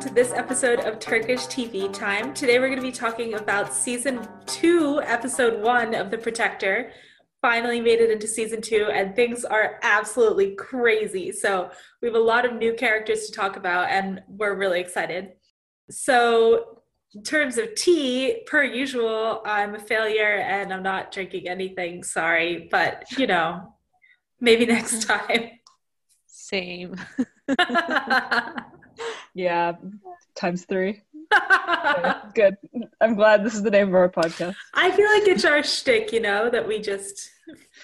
to this episode of Turkish TV Time. Today we're going to be talking about season two, episode one of The Protector. Finally made it into season two, and things are absolutely crazy. So, we have a lot of new characters to talk about, and we're really excited. So, in terms of tea, per usual, I'm a failure and I'm not drinking anything. Sorry, but you know, maybe next time. Same. yeah, times three. okay, good. I'm glad this is the name of our podcast. I feel like it's our shtick, you know, that we just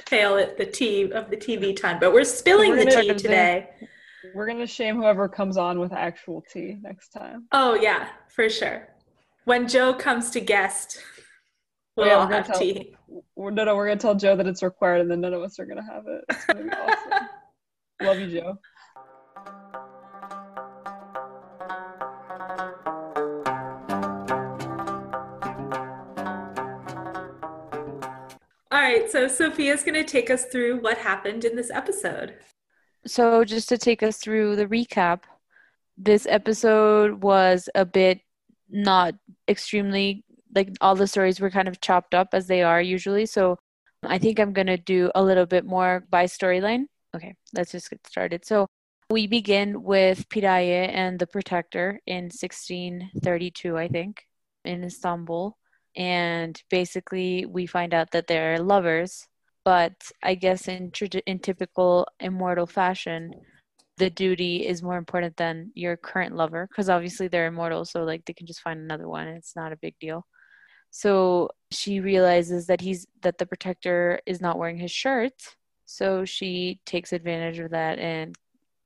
fail at the tea of the TV time, but we're spilling we're the tea today. We're gonna shame whoever comes on with actual tea next time. Oh yeah, for sure. When Joe comes to guest, oh, we'll yeah, all have tell, tea. No, no, we're gonna tell Joe that it's required, and then none of us are gonna have it. It's gonna be awesome. Love you, Joe. Right, so Sophia's going to take us through what happened in this episode. So, just to take us through the recap, this episode was a bit not extremely like all the stories were kind of chopped up as they are usually. So, I think I'm going to do a little bit more by storyline. Okay, let's just get started. So, we begin with Piraye and the Protector in 1632, I think, in Istanbul and basically we find out that they're lovers but i guess in in typical immortal fashion the duty is more important than your current lover because obviously they're immortal so like they can just find another one and it's not a big deal. So she realizes that he's that the protector is not wearing his shirt so she takes advantage of that and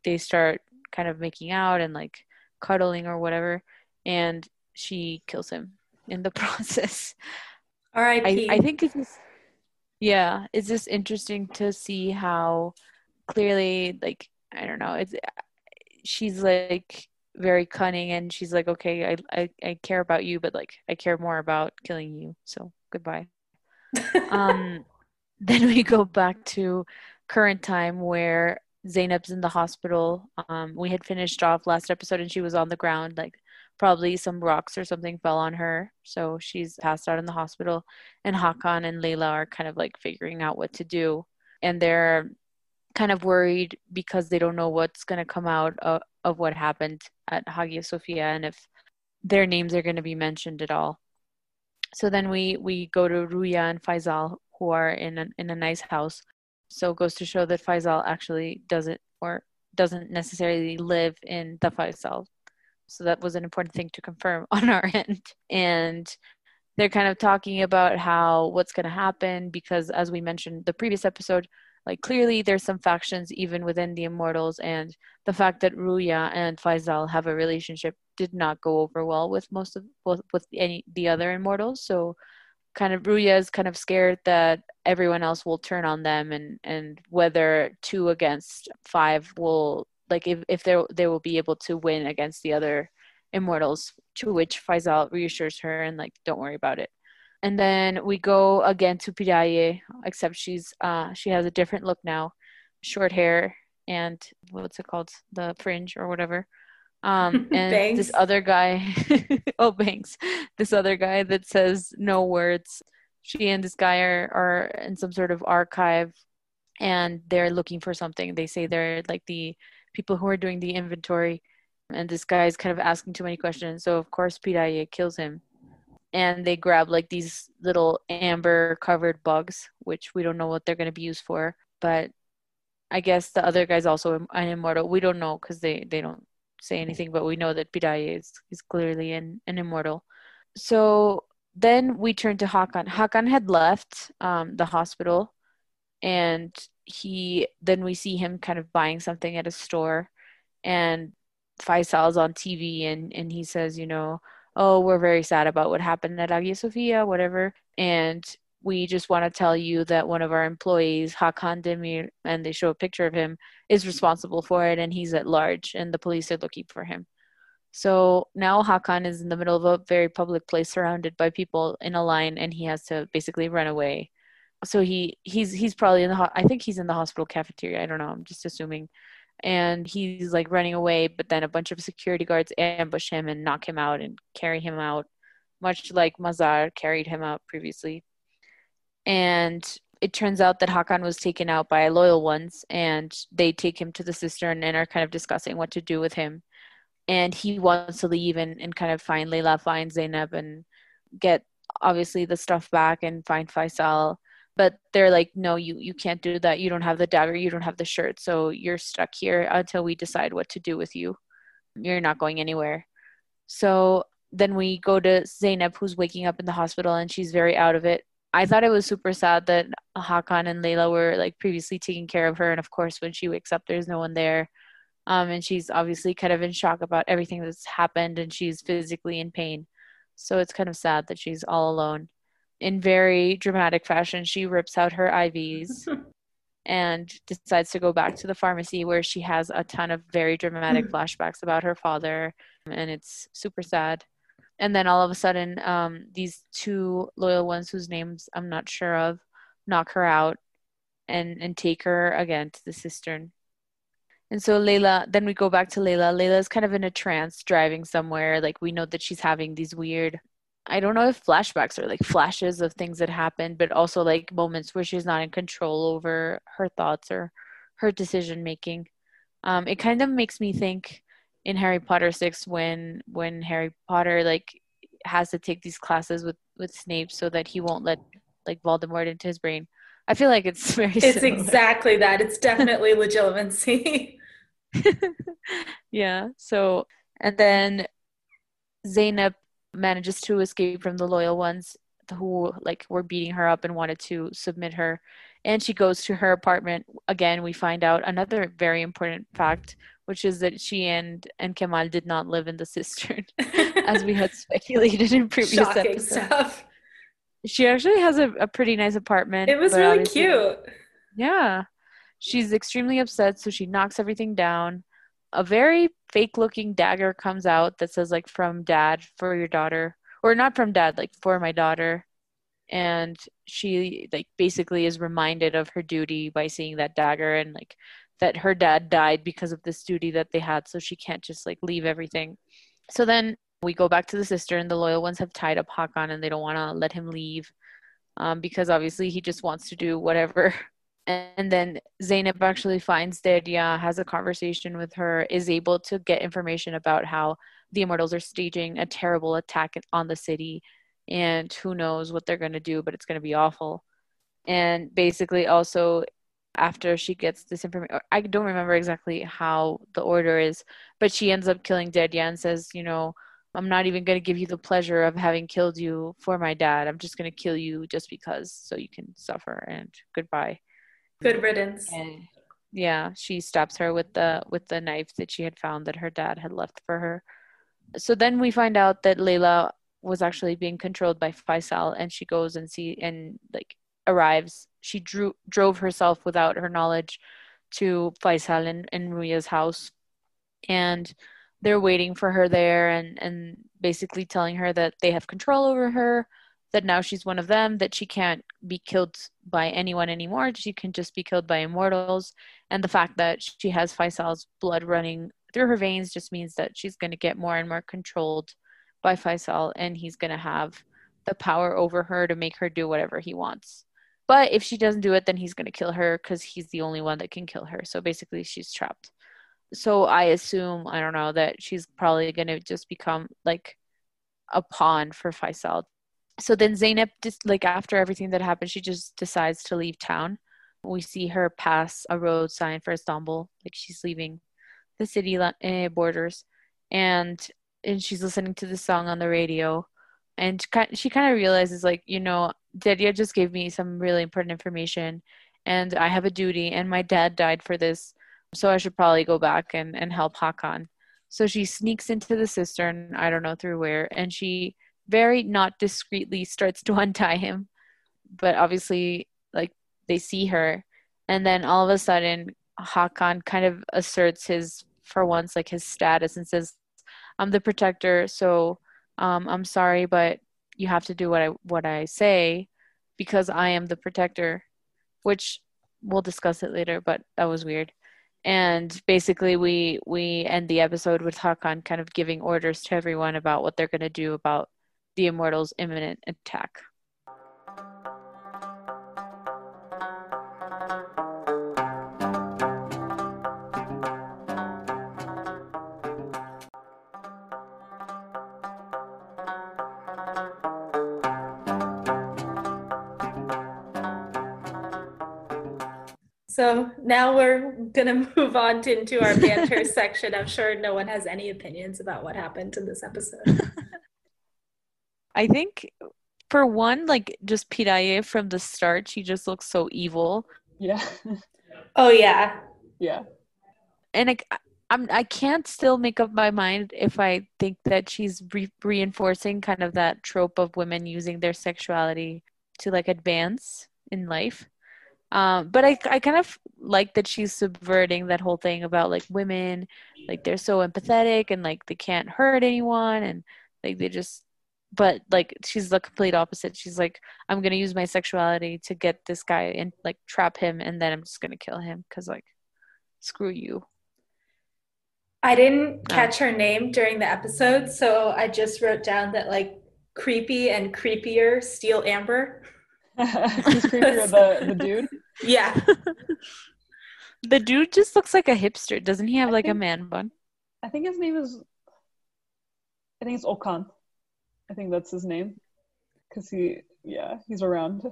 they start kind of making out and like cuddling or whatever and she kills him in the process. R.I.P. I, I think it's just, yeah, it's just interesting to see how clearly, like, I don't know, it's she's like very cunning and she's like, okay, I, I, I care about you, but like, I care more about killing you. So goodbye. um, then we go back to current time where Zainab's in the hospital. Um, we had finished off last episode and she was on the ground, like probably some rocks or something fell on her. So she's passed out in the hospital. And Hakan and Layla are kind of like figuring out what to do. And they're kind of worried because they don't know what's going to come out of, of what happened at Hagia Sophia and if their names are going to be mentioned at all. So then we, we go to Ruya and Faisal, who are in a, in a nice house. So it goes to show that Faisal actually doesn't or doesn't necessarily live in the Faisal so that was an important thing to confirm on our end. And they're kind of talking about how what's going to happen because, as we mentioned the previous episode, like clearly there's some factions even within the Immortals, and the fact that Ruya and Faisal have a relationship did not go over well with most of with, with any the other Immortals. So, kind of Ruya is kind of scared that everyone else will turn on them, and and whether two against five will like if, if they they will be able to win against the other immortals to which Faisal reassures her and like don't worry about it. And then we go again to Piraye except she's uh she has a different look now. Short hair and what's it called? The fringe or whatever. Um and this other guy oh banks this other guy that says no words. She and this guy are, are in some sort of archive and they're looking for something. They say they're like the people who are doing the inventory and this guy is kind of asking too many questions. So of course Piraye kills him. And they grab like these little amber covered bugs which we don't know what they're going to be used for. But i guess the other guy's also an immortal. We don't know because they they don't say anything but we know that Piraye is, is clearly an, an immortal. So then we turn to hakan. Hakan had left um, the hospital and he then we see him kind of buying something at a store and Faisal's on TV and and he says, you know, oh, we're very sad about what happened at Hagia Sophia, whatever. And we just want to tell you that one of our employees, Hakan Demir, and they show a picture of him, is responsible for it and he's at large and the police are looking for him. So now Hakan is in the middle of a very public place surrounded by people in a line and he has to basically run away so he he's he's probably in the ho- I think he's in the hospital cafeteria. I don't know. I'm just assuming. and he's like running away but then a bunch of security guards ambush him and knock him out and carry him out much like mazar carried him out previously and it turns out that hakan was taken out by loyal ones and they take him to the cistern and are kind of discussing what to do with him and he wants to leave and, and kind of find Layla, find Zainab and get obviously the stuff back and find Faisal but they're like no you you can't do that. You don't have the dagger. You don't have the shirt. So you're stuck here until we decide what to do with you. You're not going anywhere. So then we go to Zainab who's waking up in the hospital and she's very out of it. I thought it was super sad that Hakan and Layla were like previously taking care of her. And of course when she wakes up there's no one there. Um, and she's obviously kind of in shock about everything that's happened and she's physically in pain. So it's kind of sad that she's all alone in very dramatic fashion, she rips out her IVs and decides to go back to the pharmacy where she has a ton of very dramatic flashbacks about her father, and it's super sad. And then all of a sudden, um, these two loyal ones whose names I'm not sure of knock her out and, and take her again to the cistern. And so Layla, then we go back to Layla. Layla is kind of in a trance driving somewhere. Like we know that she's having these weird I don't know if flashbacks are like flashes of things that happened, but also like moments where she's not in control over her thoughts or her decision making. Um, it kind of makes me think in Harry Potter six when when Harry Potter like has to take these classes with with Snape so that he won't let like Voldemort into his brain. I feel like it's very. It's similar. exactly that. It's definitely legitimacy. yeah. So and then Zainab manages to escape from the loyal ones who like were beating her up and wanted to submit her. And she goes to her apartment. Again we find out another very important fact which is that she and and Kemal did not live in the cistern as we had speculated in previous Shocking episodes. stuff. she actually has a, a pretty nice apartment it was really cute. Yeah. She's extremely upset so she knocks everything down a very fake looking dagger comes out that says like from dad for your daughter or not from dad like for my daughter. And she like basically is reminded of her duty by seeing that dagger and like that her dad died because of this duty that they had so she can't just like leave everything. So then we go back to the cistern the loyal ones have tied up Hakan and they don't want to let him leave um, because obviously he just wants to do whatever and then Zainab actually finds Derya, has a conversation with her, is able to get information about how the Immortals are staging a terrible attack on the city, and who knows what they're going to do, but it's going to be awful. And basically, also after she gets this information, I don't remember exactly how the order is, but she ends up killing Derya and says, you know, I'm not even going to give you the pleasure of having killed you for my dad. I'm just going to kill you just because so you can suffer and goodbye. Good riddance. And yeah, she stabs her with the with the knife that she had found that her dad had left for her. So then we find out that Layla was actually being controlled by Faisal and she goes and see and like arrives. She drew drove herself without her knowledge to Faisal and, and Ruya's house. And they're waiting for her there and, and basically telling her that they have control over her that now she's one of them, that she can't be killed by anyone anymore. She can just be killed by immortals. And the fact that she has Faisal's blood running through her veins just means that she's going to get more and more controlled by Faisal, and he's going to have the power over her to make her do whatever he wants. But if she doesn't do it, then he's going to kill her because he's the only one that can kill her. So basically, she's trapped. So I assume, I don't know, that she's probably going to just become like a pawn for Faisal so then Zainab just like after everything that happened she just decides to leave town. We see her pass a road sign for Istanbul like she's leaving the city uh, borders. And and she's listening to the song on the radio. And she kind of realizes like you know Derya just gave me some really important information. And I have a duty and my dad died for this. So I should probably go back and and help Hakan. So she sneaks into the cistern I don't know through where. And she very not discreetly starts to untie him. But obviously like they see her. And then all of a sudden Hakan kind of asserts his for once like his status and says I'm the protector so um, I'm sorry but you have to do what I what I say because I am the protector which we'll discuss it later but that was weird. And basically we we end the episode with Hakan kind of giving orders to everyone about what they're going to do about the immortals imminent attack So now we're gonna move on to, into our banter section. I'm sure no one has any opinions about what happened in this episode. I think for one, like just Piraye from the start, she just looks so evil. Yeah. Oh yeah. Yeah. And I, I'm I can't still make up my mind if I think that she's re- reinforcing kind of that trope of women using their sexuality to like advance in life. Um, but I I kind of like that she's subverting that whole thing about like women, like they're so empathetic and like they can't hurt anyone and like they just but like she's the complete opposite. She's like, I'm gonna use my sexuality to get this guy and like trap him, and then I'm just gonna kill him because like, screw you. I didn't catch her name during the episode, so I just wrote down that like creepy and creepier Steel Amber. Who's creepier, the, the dude? Yeah. The dude just looks like a hipster. Doesn't he have I like a man bun? I think his name is. I think it's Okan. I think that's his name. Because he, yeah, he's around.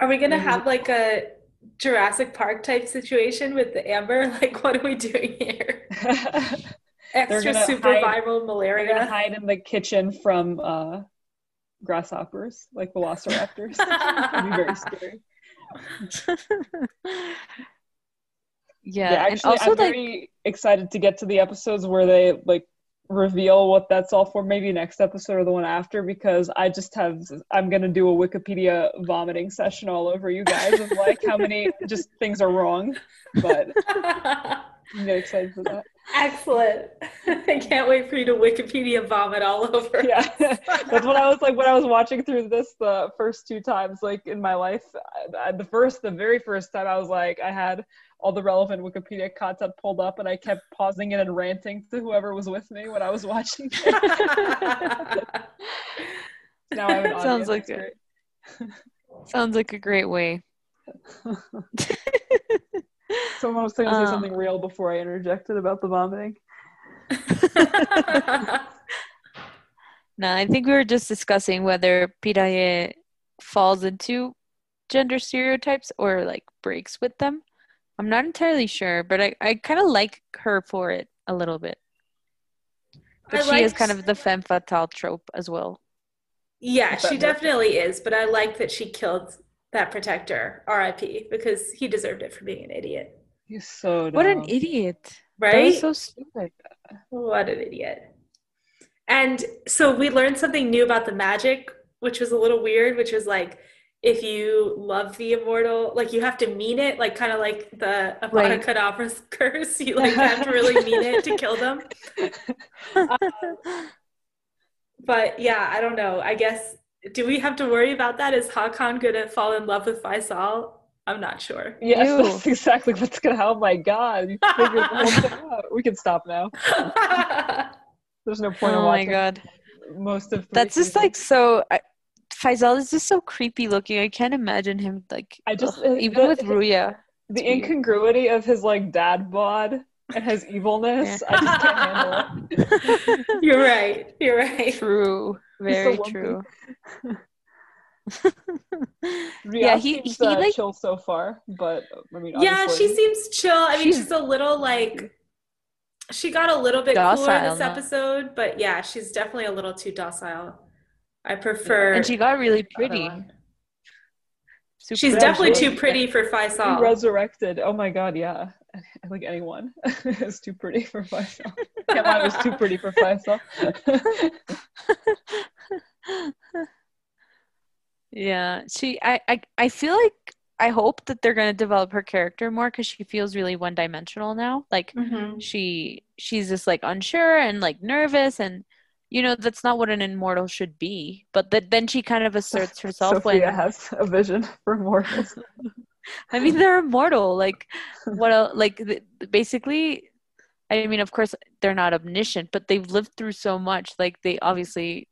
Are we gonna Maybe- have like a Jurassic Park type situation with the Amber? Like, what are we doing here? Extra gonna super hide- viral They're gonna malaria. hide in the kitchen from uh, grasshoppers, like velociraptors. It'd be very scary. yeah, Yeah, and actually, also I'm like very excited to get to the episodes where they like reveal what that's all for. Maybe next episode or the one after, because I just have I'm gonna do a Wikipedia vomiting session all over you guys of like how many just things are wrong. But I'm excited for that. Excellent. I can't wait for you to Wikipedia vomit all over. Yeah, that's what I was like when I was watching through this the first two times, like in my life. I, I- the first, the very first time, I was like, I had all the relevant Wikipedia content pulled up, and I kept pausing it and ranting to whoever was with me when I was watching. now I have an. Sounds like it's it. sounds like a great way. Someone was going to Um, say something real before I interjected about the vomiting. No, I think we were just discussing whether Piraye falls into gender stereotypes or like breaks with them. I'm not entirely sure, but I, I kind of like her for it a little bit. But I she is kind of the femme fatale trope as well. Yeah, she definitely is, but I like that she killed that protector, RIP, because he deserved it for being an idiot. He's so dumb. What an idiot. That Right? was so stupid. What an idiot. And so we learned something new about the magic, which was a little weird, which was like if you love the immortal, like you have to mean it, like kind of like the Avada Right. Kedavra's curse. You like have to really mean it to kill them. Um, but yeah, I don't know. I guess do we have to worry about that? Is Hakan gonna fall in love with Faisal? I'm not sure. Yes, Ew. that's exactly what's gonna. Oh my god! You figured the whole thing out. We can stop now. There's no point in oh my god. most of. three That's just seasons. like so. I, Faisal is just so creepy looking. I can't imagine him like. I just- ugh, uh, even the- with Ruya. the weird. incongruity of his like dad bod and his evilness. I just can't handle it. You're right. You're right. True. So Very lumpy. true. Yeah, he- seems, he, uh, like- chill so far, but I mean, Yeah, obviously- she seems chill. I mean, She's- she's a little like she got a little bit cooler this episode, but yeah, she's definitely a little too docile. I prefer. and she got really pretty. Super She's But definitely too pretty for She Faisal. resurrected. Oh my god, yeah. I like anyone is too pretty for. Can't it was too pretty for Faisal. yeah, she. I, I. I feel like I hope that they're gonna develop her character more because she feels really one dimensional now. Like Mhm. she she's just like unsure and like nervous and you know that's not what an immortal should be but that then she kind of asserts herself Sophia when has a vision for mortals. I mean, they're immortal. Like, what? el like, basically, I mean, of course, they're not omniscient, but they've lived through so much. Like, they obviously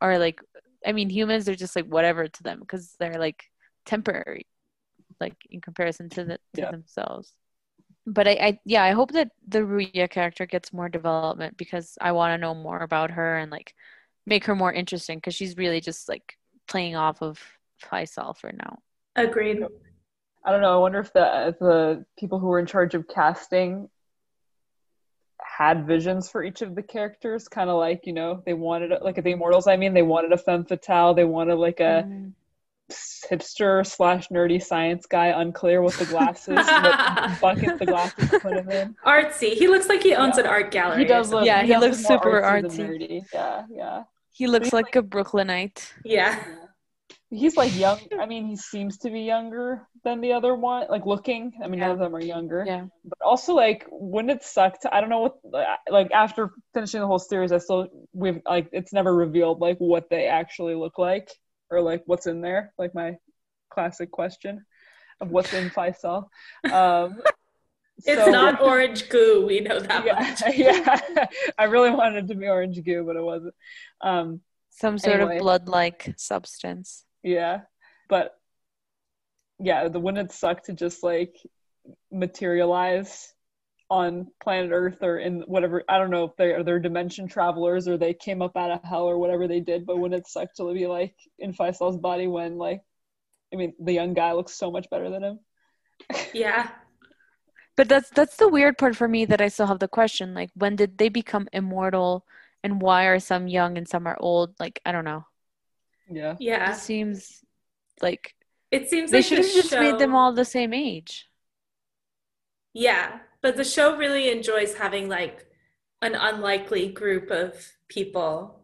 are like. I mean, humans are just like whatever to them because they're like temporary, like in comparison to the to Yeah. themselves. But I, I, yeah, I hope that the Ruya character gets more development because I want to know more about her and like make her more interesting because she's really just like playing off of Faisal for now. Agreed. I don't know. I wonder if the if the people who were in charge of casting had visions for each of the characters, kind of like you know they wanted like the Immortals. I mean, they wanted a femme fatale. They wanted like a Mm. hipster slash nerdy science guy, unclear with the glasses, what bucket the glasses put him in. Artsy. He looks like he owns Yeah. an art gallery. He does look. Yeah, he does looks look more super artsy artsy. nerdy. Yeah, yeah. He looks he's like a Brooklynite. something. Yeah. He's like young. I mean, he seems to be younger than the other one. Like looking. I mean, none of them are younger. Yeah. But also, like, wouldn't it suck to? I don't know what. Like after finishing the whole series, I still we've like it's never revealed like what they actually look like or like what's in there. Like my classic question of what's in Faisal. Um, It's so- not orange goo. We know that Yeah, much. yeah. I really wanted it to be orange goo, but it wasn't. Um, Some sort Anyway. of blood-like substance. Yeah, but yeah, the wouldn't it suck to just like materialize on planet Earth or in whatever I don't know if they are they're dimension travelers or they came up out of hell or whatever they did, but wouldn't it suck to be like in Faisal's body when like I mean the young guy looks so much better than him. Yeah. But that's that's the weird part for me that I still have the question like when did they become immortal and why are some young and some are old? Like I don't know. Yeah. Yeah. It seems like It seems like they like should the have just made them all the same age. Yeah, but the show really enjoys having like an unlikely group of people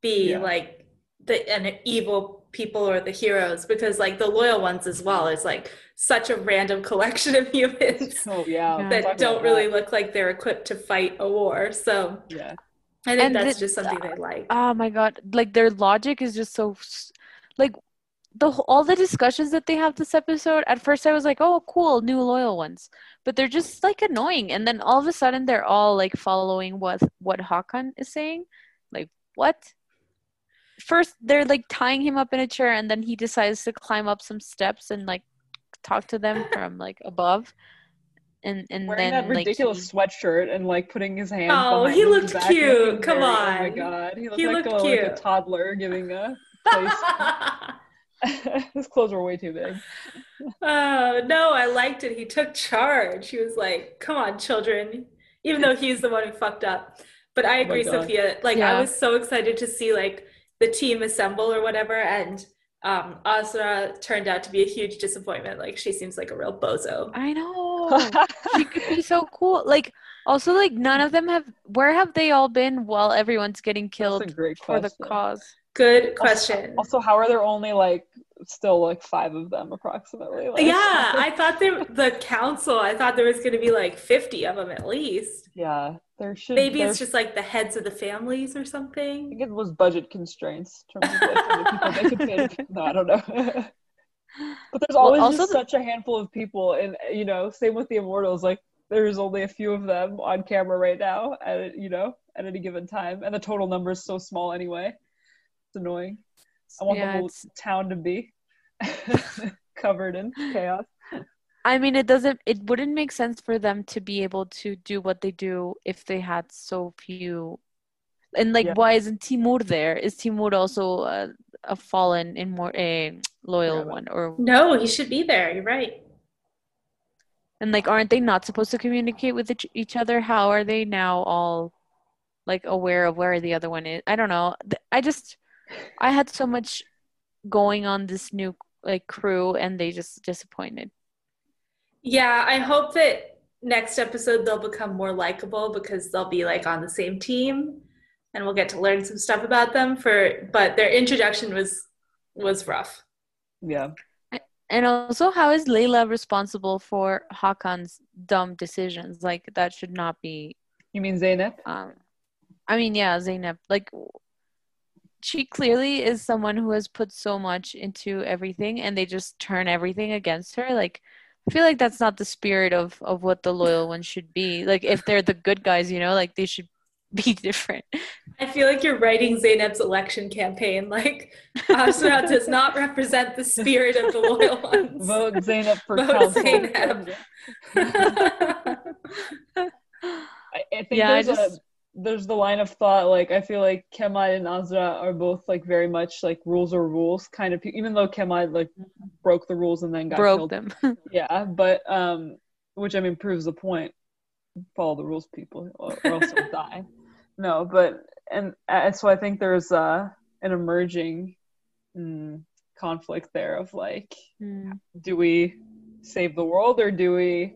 be Yeah. like the an evil people or the heroes because like the loyal ones as well is like such a random collection of humans Oh yeah. Yeah. that talk don't really that. look like they're equipped to fight a war. So Yeah. I think And that's the- just something they like. Oh my god, like their logic is just so like the all the discussions that they have this episode. At first I was like, "Oh, cool, new loyal ones." But they're just like annoying and then all of a sudden they're all like following what what Hakan is saying. Like, what? First they're like tying him up in a chair and then he decides to climb up some steps and like talk to them from like above. And and Wearing then that ridiculous he- sweatshrt and like putting his hands. Oh, he his looked back, cute. looking Come very- Oh my god, he looked He like, looked a, like a toddler giving a place. his clothes were way too big. Oh, no, I liked it. He took charge. He was like, come on, children, even though he's the one who fucked up. But I Oh agree, God. Sophia. Like, Yeah. I was so excited to see like the team assemble or whatever. And um, Asra turned out to be a huge disappointment. Like, she seems like a real bozo. I know. she could be so cool. Like also like none of them have where have they all been while everyone's getting That's killed a great for the cause? Good question. Also, how are there only like still like five of them approximately? Like, Yeah, I thought there the council. I thought there was going to be like fifty of them at least. yeah, there should. Maybe there, it's just like the heads of the families or something. I think it was budget constraints in terms of like, how many people they could pay. No, I don't know. but there's Well, always also just the- such a handful of people, and you know, same with the Immortals. Like, there's only a few of them on camera right now, at you know, at any given time, and the total number is so small anyway. It's annoying. I want Yeah, the whole it's- town to be covered in chaos. I mean it doesn't it wouldn't make sense for them to be able to do what they do if they had so few and like Yeah. why isn't Timur there? Is Timur also a, a fallen in more a loyal Yeah, one or No, he should be there. You're right. and like aren't they not supposed to communicate with each, each other? How are they now all like aware of where the other one is? I don't know. I just I had so much going on this new like crew and they just disappointed. Yeah, I hope that next episode they'll become more likable because they'll be like on the same team and we'll get to learn some stuff about them for but their introduction was was rough. Yeah. And also, how is Layla responsible for Hakan's dumb decisions? Like that should not be. You mean Zaynep? Um, I mean, yeah, Zainab. Like, she clearly is someone who has put so much into everything and they just turn everything against her like i feel like that's not the spirit of of what the loyal ones should be like if they're the good guys you know like they should be different I feel like you're writing Zainab's election campaign. Like, Asra does not represent the spirit of the loyal ones. Vote Zainab for Vote council. Zainab. I, I think Yeah, I there's a just- there's the line of thought like I feel like Kemal and Azra are both like very much like rules are rules kind of pe- even though Kemal like broke the rules and then got broke killed. them Yeah, but um, which I mean proves the point. Follow the rules, people, or, or else you'll die. No, but and uh, so I think there's uh an emerging mm, conflict there of like, Mm. do we save the world or do we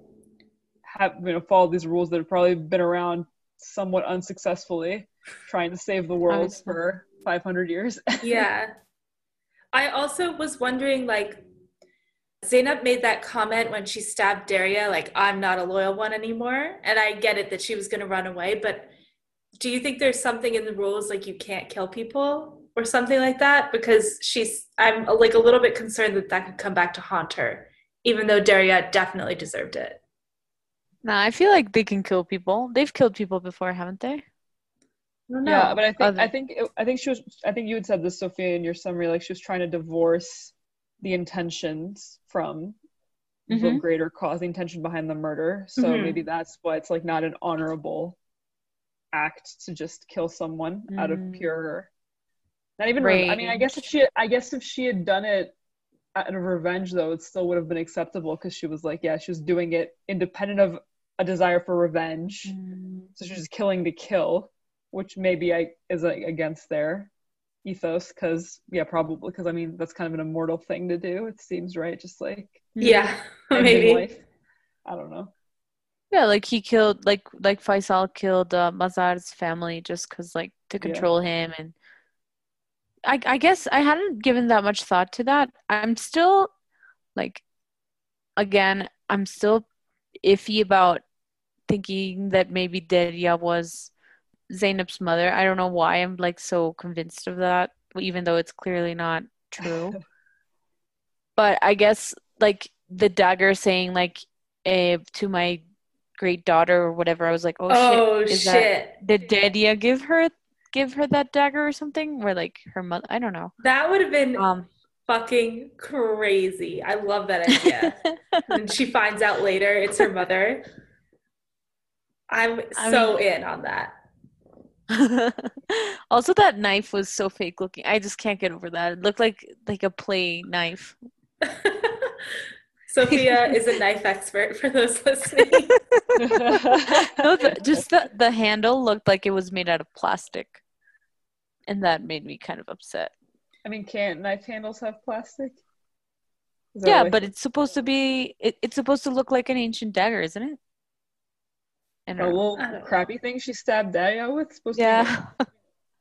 have you know follow these rules that have probably been around somewhat unsuccessfully, trying to save the world for 500 years? yeah. I also was wondering, like, Zainab made that comment when she stabbed Derya, like, I'm not a loyal one anymore. And I get it that she was going to run away, but do you think there's something in the rules, like, you can't kill people or something like that? Because she's, I'm like a little bit concerned that that could come back to haunt her, even though Derya definitely deserved it. Nah i feel like they can kill people they've killed people before haven't they I don't. Yeah, but I think Other- I think it, I think she was I think you had said this, Sophia, in your summary. Like she was trying to divorce the intentions from the Mhm. greater cause, the intention behind the murder. So Mhm. maybe that's why it's like not an honorable act to just kill someone out of Mm. pure. Not even. re- I mean, I guess if she, I guess if she had done it out of revenge, though, it still would have been acceptable because she was like, yeah, she was doing it independent of a desire for revenge. Mm. So she's just killing to kill, which maybe I is like, against their ethos. Because yeah, probably because I mean that's kind of an immortal thing to do. It seems right, just like yeah, maybe. life. I don't know. Yeah, like he killed, like like Faisal killed uh, Mazar's family just because, like, to Yeah. control him. And I, I guess I hadn't given that much thought to that. I'm still, like, again, I'm still iffy about thinking that maybe Derya was Zainab's mother. I don't know why I'm like so convinced of that, even though it's clearly not true. but I guess like the dagger saying like eh, to my great daughter or whatever, I was like, oh, Oh, shit, is shit. that did Derya give her give her that dagger or something? Or like her mother? I don't know. That would have been Um, fucking crazy. I love that idea. and she finds out later it's her mother. I'm I so in on that. also, that knife was so fake looking. I just can't get over that. It looked like like a play knife. Sophia is a knife expert for those listening. no, the, just the the handle looked like it was made out of plastic, and that made me kind of upset. I mean, can't knife handles have plastic? Yeah, what but it's supposed to be. It, it's supposed to look like an ancient dagger, isn't it? I a little I know. crappy thing she stabbed Derya with. Supposed to be- Yeah,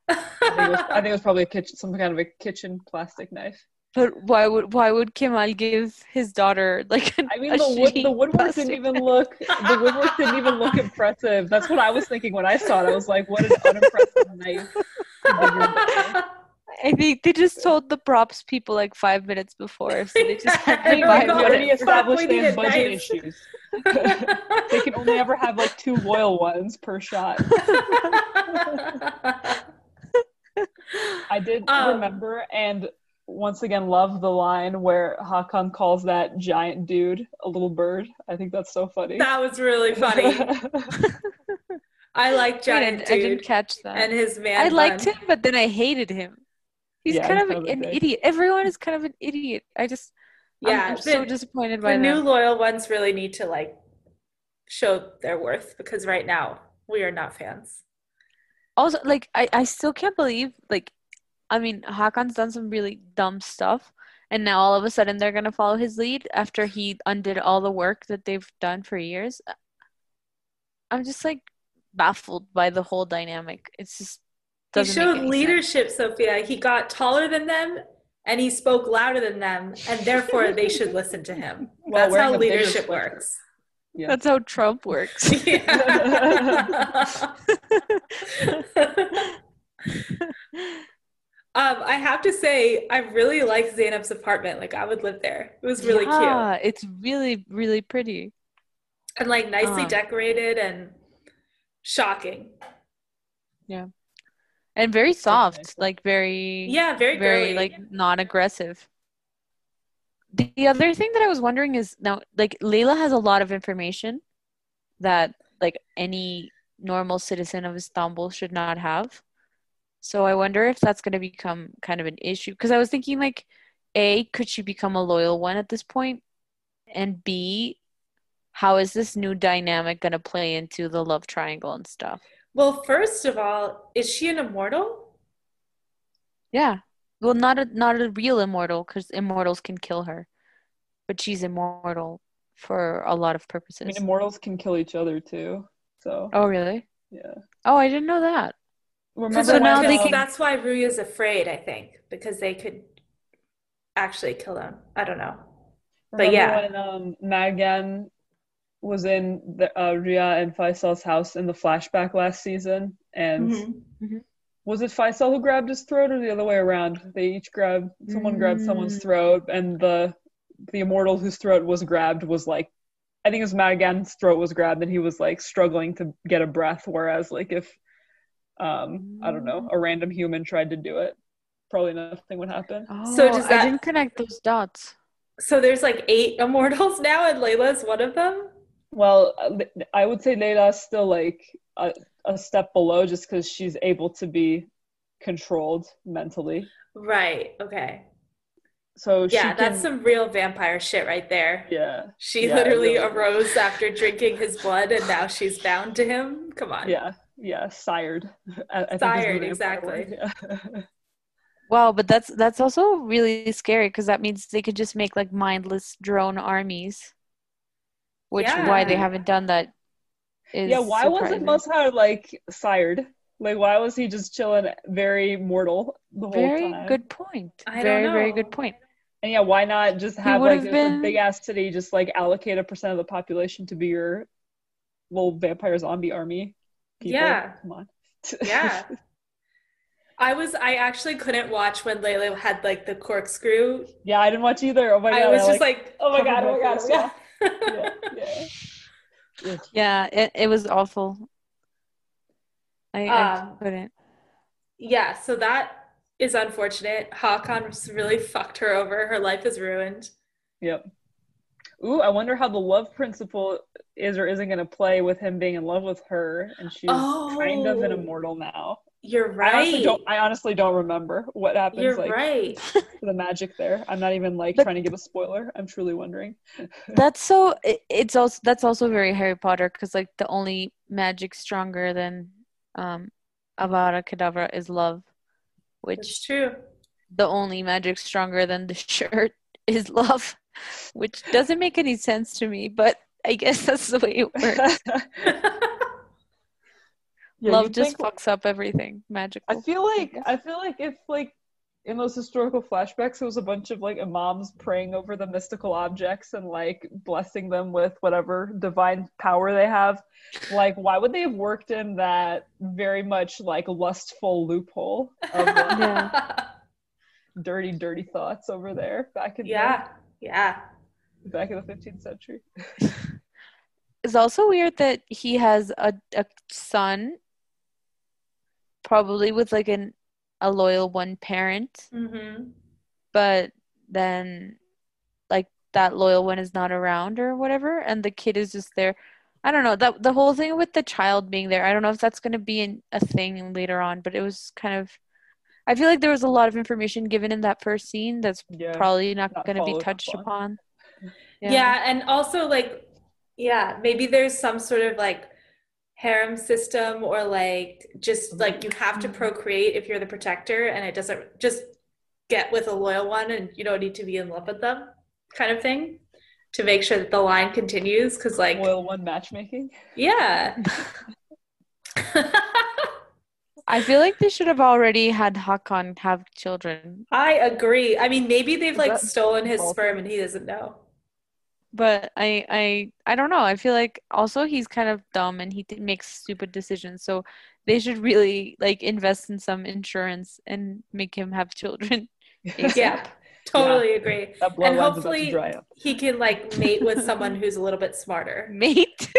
I think, it was, I think it was probably a kitchen, some kind of a kitchen plastic knife. but why would why would Kemal give his daughter like? An, I mean, the wood, the woodwork didn't even look. The woodwork didn't even look impressive. That's what I was thinking when I saw it. I was like, what an unimpressive knife. to give your daughter. I think they just told the props people like five minutes before, so they just had I like know, five already established We they have budget knife. issues. They can only ever have like two loyal ones per shot. I did Um, remember and once again love the line where Hakan calls that giant dude a little bird. I think that's so funny. that was really funny. I like Wait, I, Giant I didn't catch that. and his man. I liked bun. him, but then I hated him. He's Yeah, kind of kind of an dick. idiot. Everyone is kind of an idiot. I just, I'm- Yeah, I'm, so disappointed by the new loyal ones really need to like show their worth because right now we are not fans. Also, like, I, I still can't believe, like, I mean, Hakan's done some really dumb stuff, and now all of a sudden they're gonna follow his lead after he undid all the work that they've done for years. I'm just like baffled by the whole dynamic. It's just He doesn't make showed any sense. leadership, Sophia. He got taller than them and he spoke louder than them, and therefore they should listen to him. While That's how leadership works. Yeah. That's how Trump works. Yeah. Um, I have to say, I really like Zainab's apartment. Like, I would live there. It was really yeah, cute it's really, really pretty. and like nicely Um, decorated and shocking. And very soft, like very Yeah, very very girly. like non-aggressive. The other thing that I was wondering is now like Layla has a lot of information that like any normal citizen of Istanbul should not have. So I wonder if that's going to become kind of an issue because I was thinking like A, could she become a loyal one at this point? And B, how is this new dynamic going to play into the love triangle and stuff? Well, first of all, is she an immortal? Yeah. Well, not a not a real immortal because immortals can kill her, but she's immortal for a lot of I purposes. mean, immortals can kill each other too. So Oh, really? yeah. Oh, I didn't know that. Because So now they can- that's why Ruya's afraid, I think, because they could actually kill them. I don't know. But yeah. when um, Magan was in the, uh, Ruya and Faisal's house in the flashback last season, and Mhm. was it Faisal who grabbed his throat or the other way around? They each grabbed someone grabbed someone's Mm. throat, and the the immortal whose throat was grabbed was like, I think it was Magan's throat was grabbed, and he was like struggling to get a breath. Whereas like if um I don't know a random human tried to do it, probably nothing would happen. Oh, So does I didn't connect those dots. So there's like eight immortals now, and Layla's one of them. Well, uh, I would say Layla's still like a, a step below just because she's able to be controlled mentally. Right. Okay. So she Yeah, that's some real vampire shit right there. yeah, She Yeah, literally really. arose after drinking his blood, and now she's bound to him. Come on. yeah, yeah, sired. I, I think is the Sired, vampire exactly. yeah. Wow, but that's that's also really scary because that means they could just make like mindless drone armies, which why they haven't done that is yeah, why wasn't surprising. Like sired? Like, why was he just chilling, very mortal the whole time? Very time? good point. I don't Very, very good point. And yeah, why not just have like have this been- big ass city, just like allocate a percent of the population to be your little vampire zombie army? People? Yeah. come on. Yeah. I was. I actually couldn't watch when Layla had like the corkscrew. yeah, I didn't watch either. Oh my god, I was I, just like, oh, oh, oh my god, oh my my god, face, oh my god. Yeah, yeah. Yeah. Yeah, it, it was awful. I, I Um, couldn't. Yeah, so that is unfortunate. Hakan really fucked her over. Her life is ruined. Yep. Ooh, I wonder how the love principle is or isn't going to play with him being in love with her, and she's kind of an Oh. immortal now. You're I honestly right. don't. I honestly don't remember what happens. You're like right. the magic there. I'm not even like But- trying to give a spoiler. I'm truly wondering. That's so. It, it's also that's also very Harry Potter because like the only magic stronger than um, Avada Kedavra is love, It's which true. the only magic stronger than the shirt is love, which doesn't make any sense to me. But I guess that's the way it works. Yeah, love just think- fucks up everything magical. I feel like I feel like if like in those historical flashbacks it was a bunch of like imams praying over the mystical objects and like blessing them with whatever divine power they have. Like why would they have worked in that very much like lustful loophole of like, Yeah. dirty, dirty thoughts over there back in yeah. Yeah. the back in the fifteenth century? It's also weird that he has a, a son, probably with like an a loyal one parent, Mm-hmm. but then like that loyal one is not around or whatever, and the kid is just there. I don't know that the whole thing with the child being there. I don't know if that's going to be an, a thing later on, but it was kind of. I feel like there was a lot of information given in that first scene that's Yeah. probably not Not going to be touched on. upon. Yeah. and also like, yeah, maybe there's some sort of like harem system or like just mm-hmm. like you have to mm-hmm. procreate if you're the protector and it doesn't just get with a loyal one and you don't need to be in love with them kind of thing to make sure that the line continues because like Loyal one matchmaking. yeah I feel like they should have already had Hakan have children, I agree. I mean, maybe they've like stolen his sperm and he doesn't know. But I I I don't know. I feel like also he's kind of dumb and he th- makes stupid decisions. So they should really like invest in some insurance and make him have children. Yeah, totally agree. And bloodline's about to hopefully he can like mate with someone who's a little bit smarter. Mate.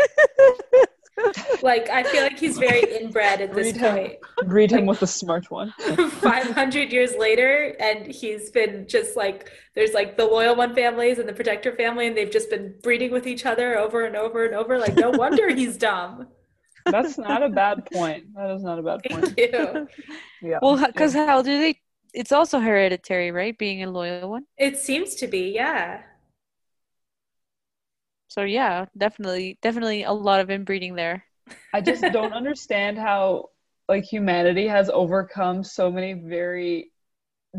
Like I feel like he's very inbred at this Read him. point. Breed him with a smart one. 500 years later and he's been just like there's like the loyal one families and the protector family and they've just been breeding with each other over and over and over like no wonder he's dumb That's not a bad point. That is not a bad point. thank you Yeah. well, because how do they? It's also hereditary, right? Being a loyal one. it seems to be yeah So yeah, definitely, definitely a lot of inbreeding there. I just don't understand how like humanity has overcome so many very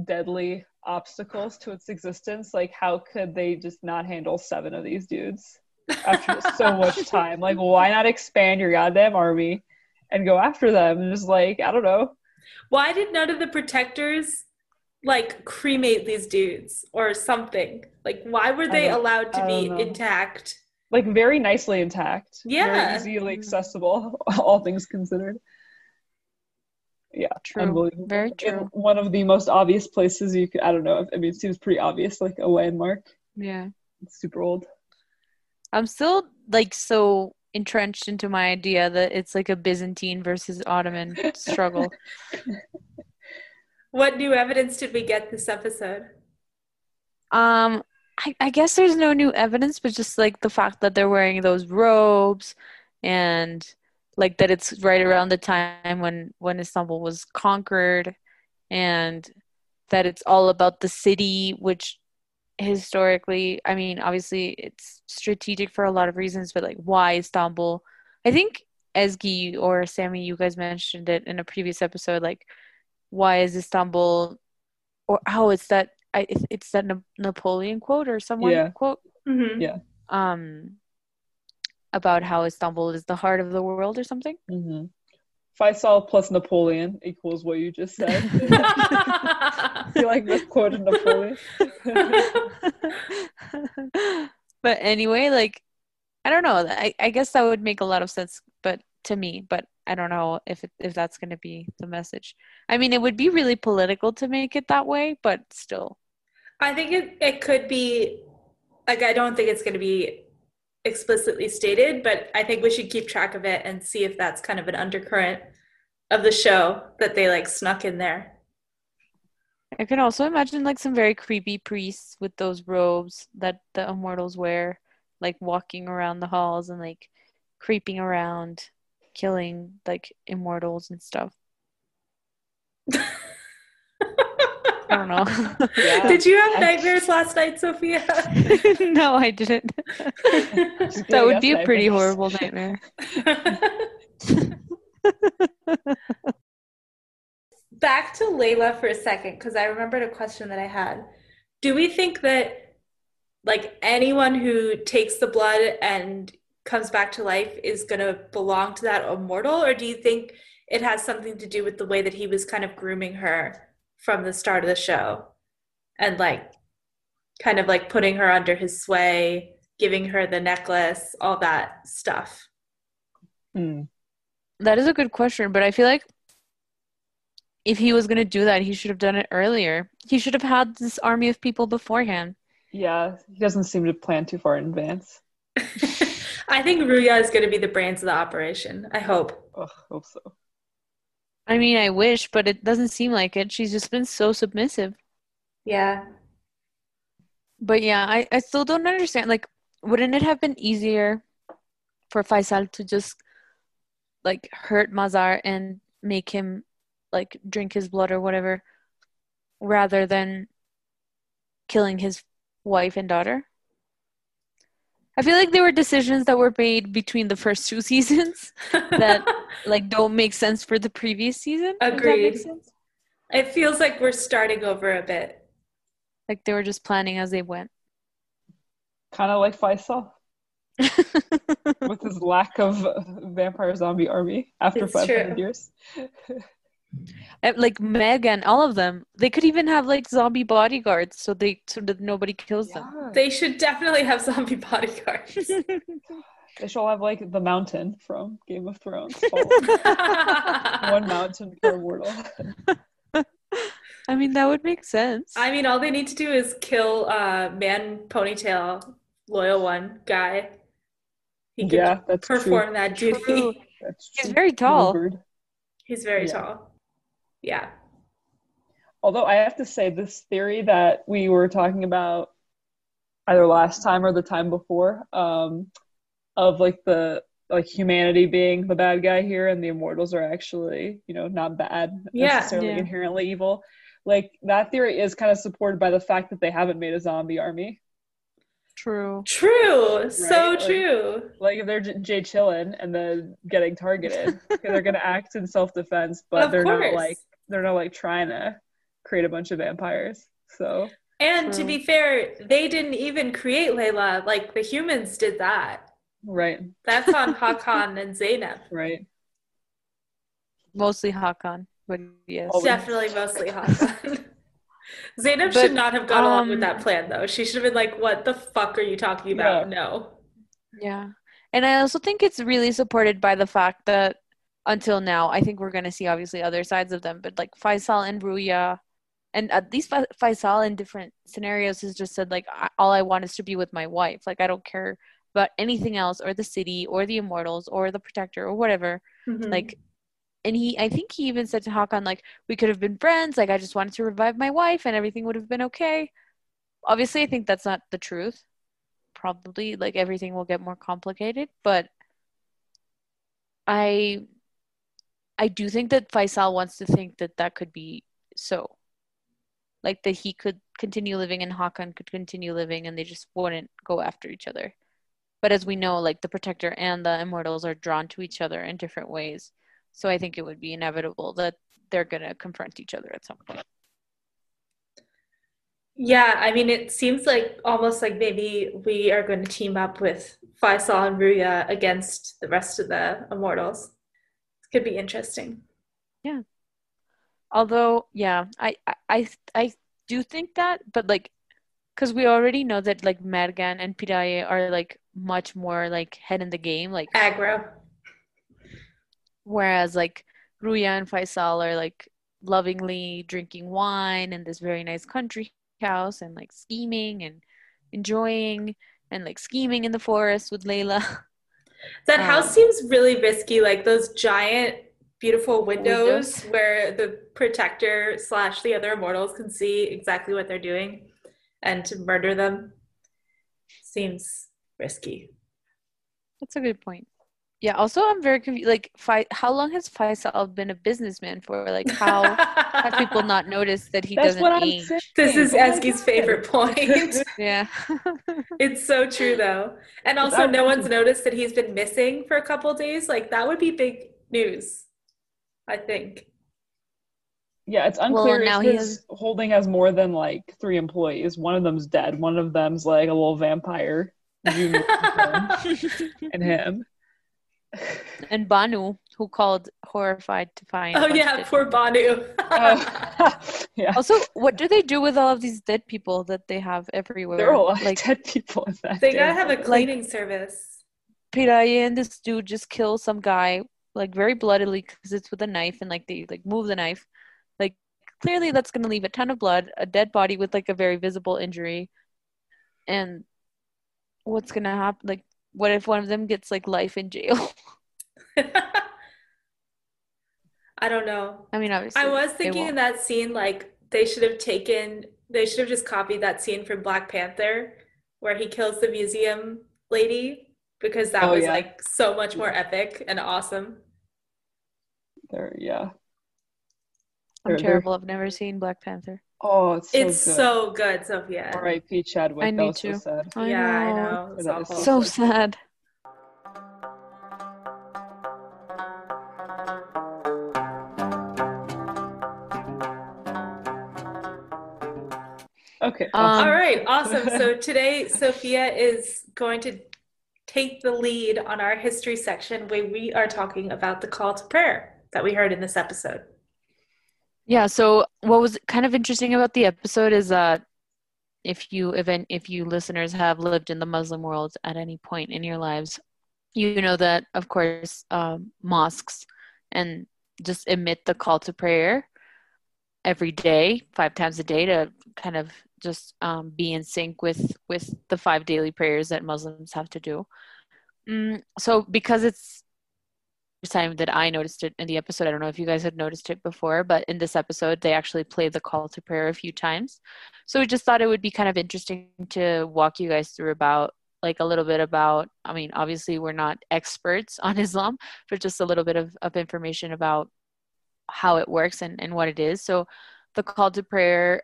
deadly obstacles to its existence. Like how could they just not handle seven of these dudes after so much time? Like why not expand your goddamn army and go after them? Just like, I don't know. why did none of the protectors like cremate these dudes or something like why were they allowed to be don't know. intact Like very nicely intact. Yeah. Very easily accessible, all things considered. Yeah. True. Unbelievable. Very In true. one of the most obvious places you could I don't know. I mean it seems pretty obvious, like a landmark. Yeah. It's super old. I'm still like so entrenched into my idea that it's like a Byzantine versus Ottoman struggle. what new evidence did we get this episode Um, I, I guess there's no new evidence, but just like the fact that they're wearing those robes and like that it's right around the time when when Istanbul was conquered and that it's all about the city, which historically, I mean, obviously it's strategic for a lot of reasons, but like why Istanbul? I think Ezgi or Sammy, you guys mentioned it in a previous episode, like why is Istanbul or oh, that I it's, it's that Na- Napoleon quote or someone Yeah. quote Mhm. Yeah. um about how Istanbul is the heart of the world or something. Mm-hmm. Faisal plus Napoleon equals what you just said. you feel like this quoted Napoleon. but anyway, like I don't know. I, I guess that would make a lot of sense, but to me, but I don't know if it, if that's going to be the message. I mean, it would be really political to make it that way, but still. I think it, it could be like I don't think it's going to be explicitly stated, but I think we should keep track of it and see if that's kind of an undercurrent of the show that they like snuck in there. I can also imagine like some very creepy priests with those robes that the immortals wear, like walking around the halls and like creeping around, killing like immortals and stuff. I don't know. Yeah. Did you have I- nightmares last night, Sophia? no, I didn't. That would be a pretty nightmares. horrible nightmare. Back to Layla for a second, because I remembered a question that I had. Do we think that like anyone who takes the blood and comes back to life is going to belong to that immortal, or do you think it has something to do with the way that he was kind of grooming her from the start of the show and like kind of like putting her under his sway, giving her the necklace, all that stuff? Hmm. That is a good question, but I feel like if he was going to do that, he should have done it earlier. He should have had this army of people beforehand. Yeah, he doesn't seem to plan too far in advance. I think Ruya is going to be the brains of the operation. I hope. Ugh, hope so. I mean, I wish, but it doesn't seem like it. She's just been so submissive. Yeah. But yeah, I, I still don't understand. Like, wouldn't it have been easier for Faisal to just like hurt Mazar and make him like drink his blood or whatever rather than killing his wife and daughter? I feel like there were decisions that were made between the first two seasons That- like don't make sense for the previous season. Agreed. it feels like we're starting over a bit. Like they were just planning as they went. Kind of like Faisal with his lack of vampire zombie army after It's 500 true. years. Like Megan, and all of them. They could even have like zombie bodyguards so they so that nobody kills them. They should definitely have zombie bodyguards. They should all have like the mountain from Game of Thrones. One mountain per immortal. I mean, that would make sense. I mean, all they need to do is kill uh man ponytail loyal one guy. He can Yeah, that's perform true. that duty. True. That's He's very tall. Bluebird. He's very Yeah. tall. Yeah. Although I have to say, this theory that we were talking about either last time or the time before, um, of like the like humanity being the bad guy here and the immortals are actually, you know, not bad Yeah. necessarily Yeah. inherently evil. Like that theory is kind of supported by the fact that they haven't made a zombie army. True. True. So like- true. Like if they're J- Jay chilling and then getting targeted, they're gonna act in self defense, but Of they're not like they're not like trying to create a bunch of vampires. So And to be fair, they didn't even create Layla. Like the humans did that. Right, That's on Hakan and Zaynab. right. Mostly Hakan, but yes. Always. Definitely mostly Hakan. Zaynab But, should not have gone along with um, that plan though. She should have been like, what the fuck are you talking about? Yeah. No. Yeah. And I also think it's really supported by the fact that until now, I think we're going to see obviously other sides of them, but like Faisal and Ruya, and at least Faisal in different scenarios has just said, like, all I want is to be with my wife. Like, I don't care about anything else or the city or the immortals or the protector or whatever. Mhm. Like, and he, I think he even said to Hakan, like, we could have been friends. Like, I just wanted to revive my wife and everything would have been okay. Obviously, I think that's not the truth. Probably, like, everything will get more complicated, but I, I do think that Faisal wants to think that that could be so. Like, that he could continue living and Hakan could continue living and they just wouldn't go after each other. But as we know, like, the Protector and the Immortals are drawn to each other in different ways. So I think it would be inevitable that they're going to confront each other at some point. Yeah, I mean, it seems like almost like maybe we are going to team up with Faisal and Ruya against the rest of the immortals. It could be interesting. Yeah. Although, yeah, I, I, I, do think that, but like, because we already know that like Mergan and Piraye are like much more like head in the game, like Aggro. whereas like Ruya and Faisal are like lovingly drinking wine in this very nice country house and like scheming and enjoying and like scheming in the forest with Layla. That house Um, seems really risky, like those giant, beautiful windows Windows. where the protector slash the other immortals can see exactly what they're doing and to murder them seems risky. That's a good point. Yeah, also I'm very confused. Like, Fi- how long has Faisal been a businessman for? Like, how have people not noticed that he That's doesn't what I'm age? This is Oh Ezgi's God. favorite point. Yeah. It's so true though. And also no one's noticed that he's been missing for a couple days. Like that would be big news, I think. Yeah, it's Well, unclear now if his holding has more than like three employees. One of them's dead. One of them's like a little vampire junior and him. and Banu, who called horrified to find. Oh yeah, poor people. Banu. Oh, yeah. Also, what do they do with all of these dead people that they have everywhere? There are a lot like of dead people in that. they gotta have a place. cleaning service. Piraye and this dude just kill some guy like very bloodily because it's with a knife and like they like move the knife. Like clearly that's gonna leave a ton of blood, a dead body with like a very visible injury. And what's gonna happen? Like, what if one of them gets like life in jail? I don't know. I mean, obviously. I was thinking in that scene, like they should have taken, they should have just copied that scene from Black Panther where he kills the museum lady because that Oh, was yeah. like so much more epic and awesome. There, yeah. I'm they're- they're- terrible. I've never seen Black Panther. Oh, it's so it's good. so good, Sophia. R.I.P. Chadwick. I that need was so to. sad. I yeah, I know. know. It's That is awful. So sad. Okay. Um, All right, awesome. So today, Sophia is going to take the lead on our history section where we are talking about the call to prayer that we heard in this episode. Yeah, so what was kind of interesting about the episode is that if you event if you listeners have lived in the Muslim world at any point in your lives, you know that of course um, mosques and just emit the call to prayer every day five times a day to kind of just um, be in sync with with the five daily prayers that muslims have to do. Mm, so because it's time that I noticed it in the episode. I don't know if you guys had noticed it before, but in this episode, they actually played the call to prayer a few times. So we just thought it would be kind of interesting to walk you guys through about like a little bit about i mean obviously we're not experts on islam but just a little bit of, of information about how it works and, and what it is so the call to prayer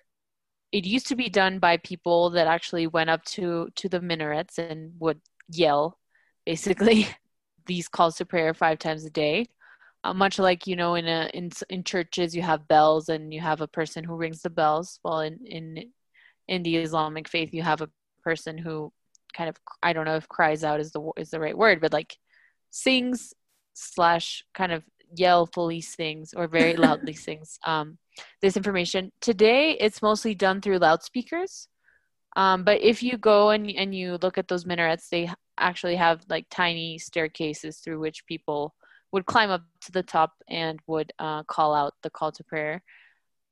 it used to be done by people that actually went up to to the minarets and would yell basically these calls to prayer five times a day uh, much like you know in a in in churches you have bells and you have a person who rings the bells well in in in the islamic faith you have a person who kind of I don't know if cries out is the is the right word, but like sings slash kind of yell fully sings or very loudly sings um, this information. Today it's mostly done through loudspeakers. Um, but if you go and, and you look at those minarets, they actually have like tiny staircases through which people would climb up to the top and would uh, call out the call to prayer.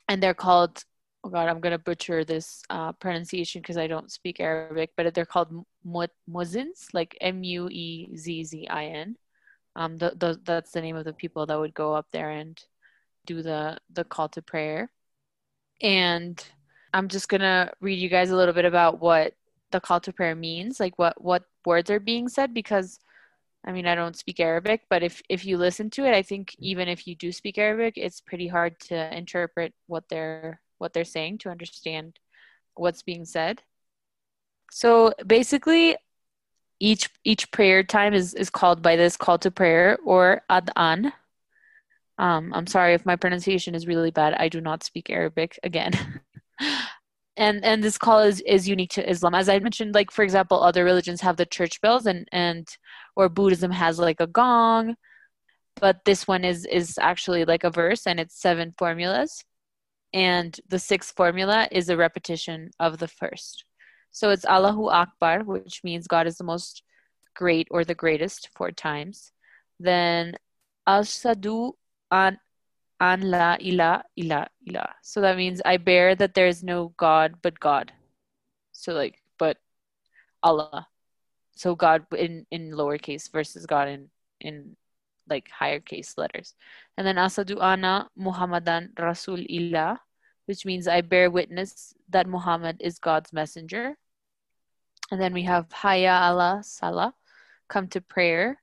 And they're called oh god i'm going to butcher this uh, pronunciation because i don't speak arabic but they're called muezzins like m-u-e-z-z-i-n um, the, the, that's the name of the people that would go up there and do the the call to prayer and i'm just going to read you guys a little bit about what the call to prayer means like what what words are being said because I mean, I don't speak Arabic, but if if you listen to it, I think even if you do speak Arabic, it's pretty hard to interpret what they're what they're saying to understand what's being said. So basically, each each prayer time is is called by this call to prayer or adhan. Um, I'm sorry if my pronunciation is really bad. I do not speak Arabic again. and and this call is is unique to Islam. As I mentioned, like for example, other religions have the church bells, and and or Buddhism has like a gong, but this one is is actually like a verse, and it's seven formulas and the sixth formula is a repetition of the first. So it's Allahu Akbar, which means God is the most great or the greatest four times. Then Ashadu an an la ila ila ila. So that means I bear that there is no God but God. So like but Allah. So God in in lowercase versus God in in like higher case letters. And then Asadu Ana Muhammadan Rasul Illah, which means I bear witness that Muhammad is God's messenger. And then we have Haya Allah Salah, come to prayer,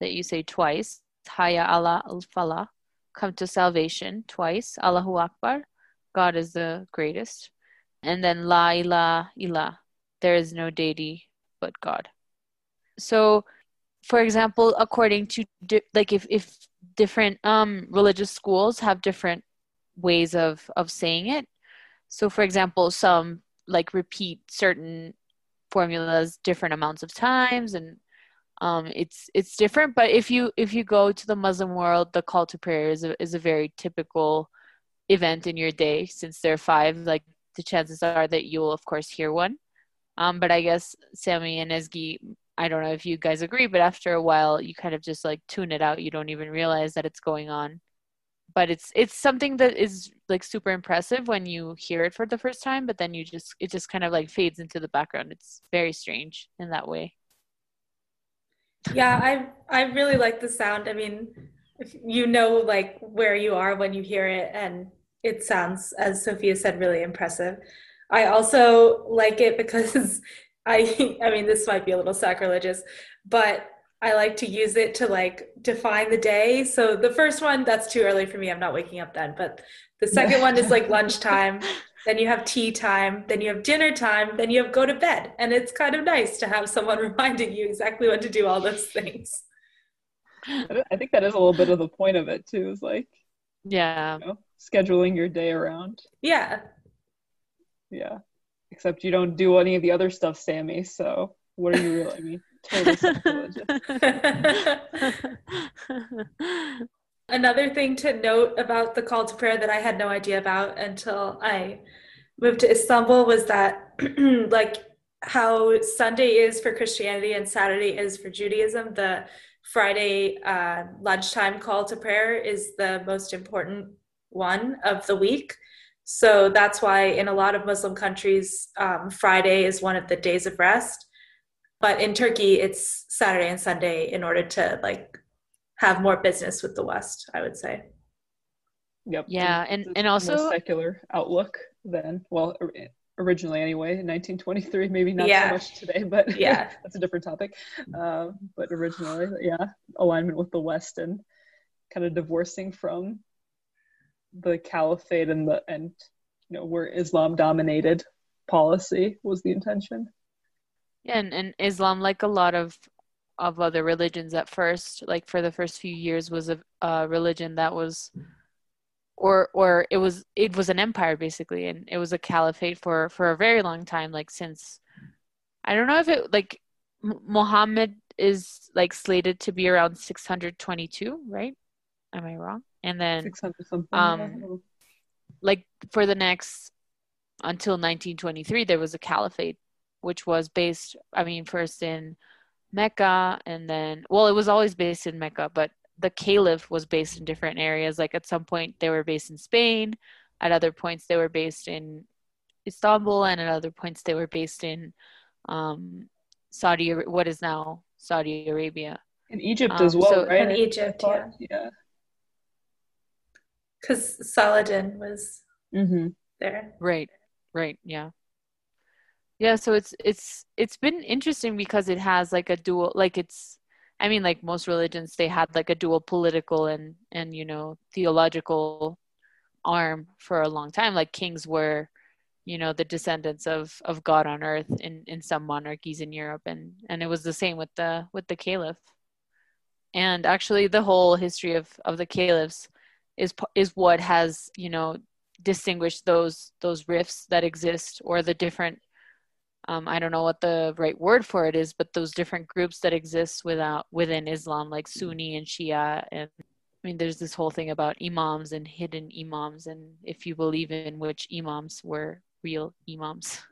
that you say twice. Haya Allah al Falah, come to salvation twice. Allahu Akbar, God is the greatest. And then La ilaha illa, there is no deity but God. So for example, according to di- like if if different um religious schools have different ways of of saying it. So for example, some like repeat certain formulas different amounts of times and um, it's it's different but if you if you go to the muslim world the call to prayer is a, is a very typical event in your day since there are five like the chances are that you'll of course hear one um, but i guess sammy and ezgi I don't know if you guys agree, but after a while, you kind of just like tune it out. You don't even realize that it's going on. But it's it's something that is like super impressive when you hear it for the first time, but then you just it just kind of like fades into the background. It's very strange in that way. Yeah, I I really like the sound. I mean, you know like where you are when you hear it and it sounds as Sophia said really impressive. I also like it because I I mean this might be a little sacrilegious, but I like to use it to like define the day. So the first one that's too early for me. I'm not waking up then, but the second one is like lunchtime. Then you have tea time, then you have dinner time, then you have go to bed. And it's kind of nice to have someone reminding you exactly when to do all those things. I think that is a little bit of the point of it too, is like yeah, you know, scheduling your day around. Yeah. Yeah. Except you don't do any of the other stuff, Sammy. So what are you really? I mean, totally Another thing to note about the call to prayer that I had no idea about until I moved to Istanbul was that, like, how Sunday is for Christianity and Saturday is for Judaism, the Friday uh, lunchtime call to prayer is the most important one of the week. So that's why in a lot of Muslim countries, um, Friday is one of the days of rest. But in Turkey, it's Saturday and Sunday in order to like have more business with the West, I would say. Yep. Yeah, it's- and- it's and also- secular outlook then. Well, originally anyway, in 1923, maybe not Yeah. so much today, but Yeah. that's a different topic. Uh, but originally, yeah, alignment with the West and kind of divorcing from the caliphate and the and you know where Islam dominated policy was the intention. Yeah, and, and Islam, like a lot of of other religions at first, like for the first few years, was a, a religion that was, or or it was it was an empire basically, and it was a caliphate for for a very long time, like since I don't know if it like Muhammad is like slated to be around 622, right? Am I wrong? And then 600 something. um, like for the next until 1923 there was a caliphate which was based i mean first in mecca and then well it was always based in mecca but the caliph was based in different areas like at some point they were based in spain at other points they were based in istanbul and at other points they were based in um, saudi what is now saudi arabia in Egypt um, as well, so- right? In Egypt, yeah. thought? yeah. Because Saladin was hmm there. Right, right, yeah. Yeah, so it's it's it's been interesting because it has like a dual like it's I mean like most religions they had like a dual political and and you know theological arm for a long time like kings were you know the descendants of of God on earth in in some monarchies in Europe and and it was the same with the with the caliph. And actually the whole history of of the caliphs is is what has, you know, distinguish those those rifts that exist or the different um, I don't know what the right word for it is, but those different groups that exist without within Islam, like Sunni and Shia, and I mean, there's this whole thing about imams and hidden imams, and if you believe in which imams were real imams.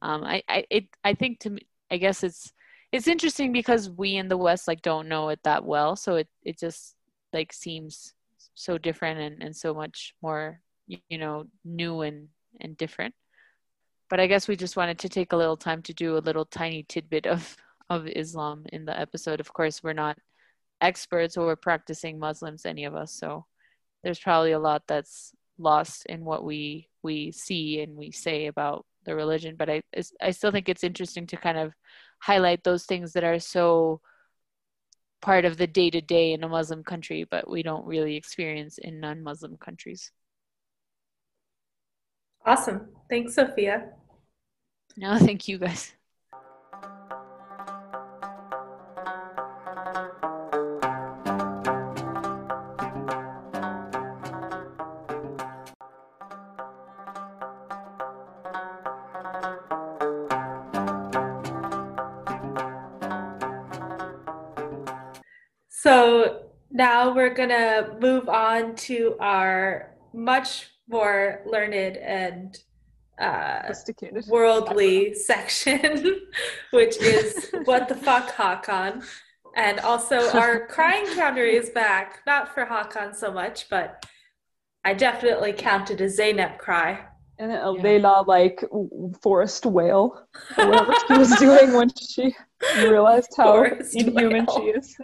Um, I I it, I think to me, I guess it's it's interesting because we in the West like don't know it that well, so it it just like seems so different and, and so much more you, know new and and different but i guess we just wanted to take a little time to do a little tiny tidbit of of islam in the episode. Of course we're not experts or we're practicing muslims any of us. So there's probably a lot that's lost in what we we see and we say about the religion. But i i still think it's interesting to kind of highlight those things that are so part of the day to day in a Muslim country, but we don't really experience in non Muslim countries. Awesome. Thanks, Sophia. No, thank you guys. So now we're gonna move on to our much more learned and uh, worldly section, which is what the fuck Hakan. And also our crying counter is back. Not for Hakan so much, but I definitely counted a Zeynep cry. And a Yeah. Layla like forest whale or whatever she was doing when she realized how Forest inhuman whale. she is.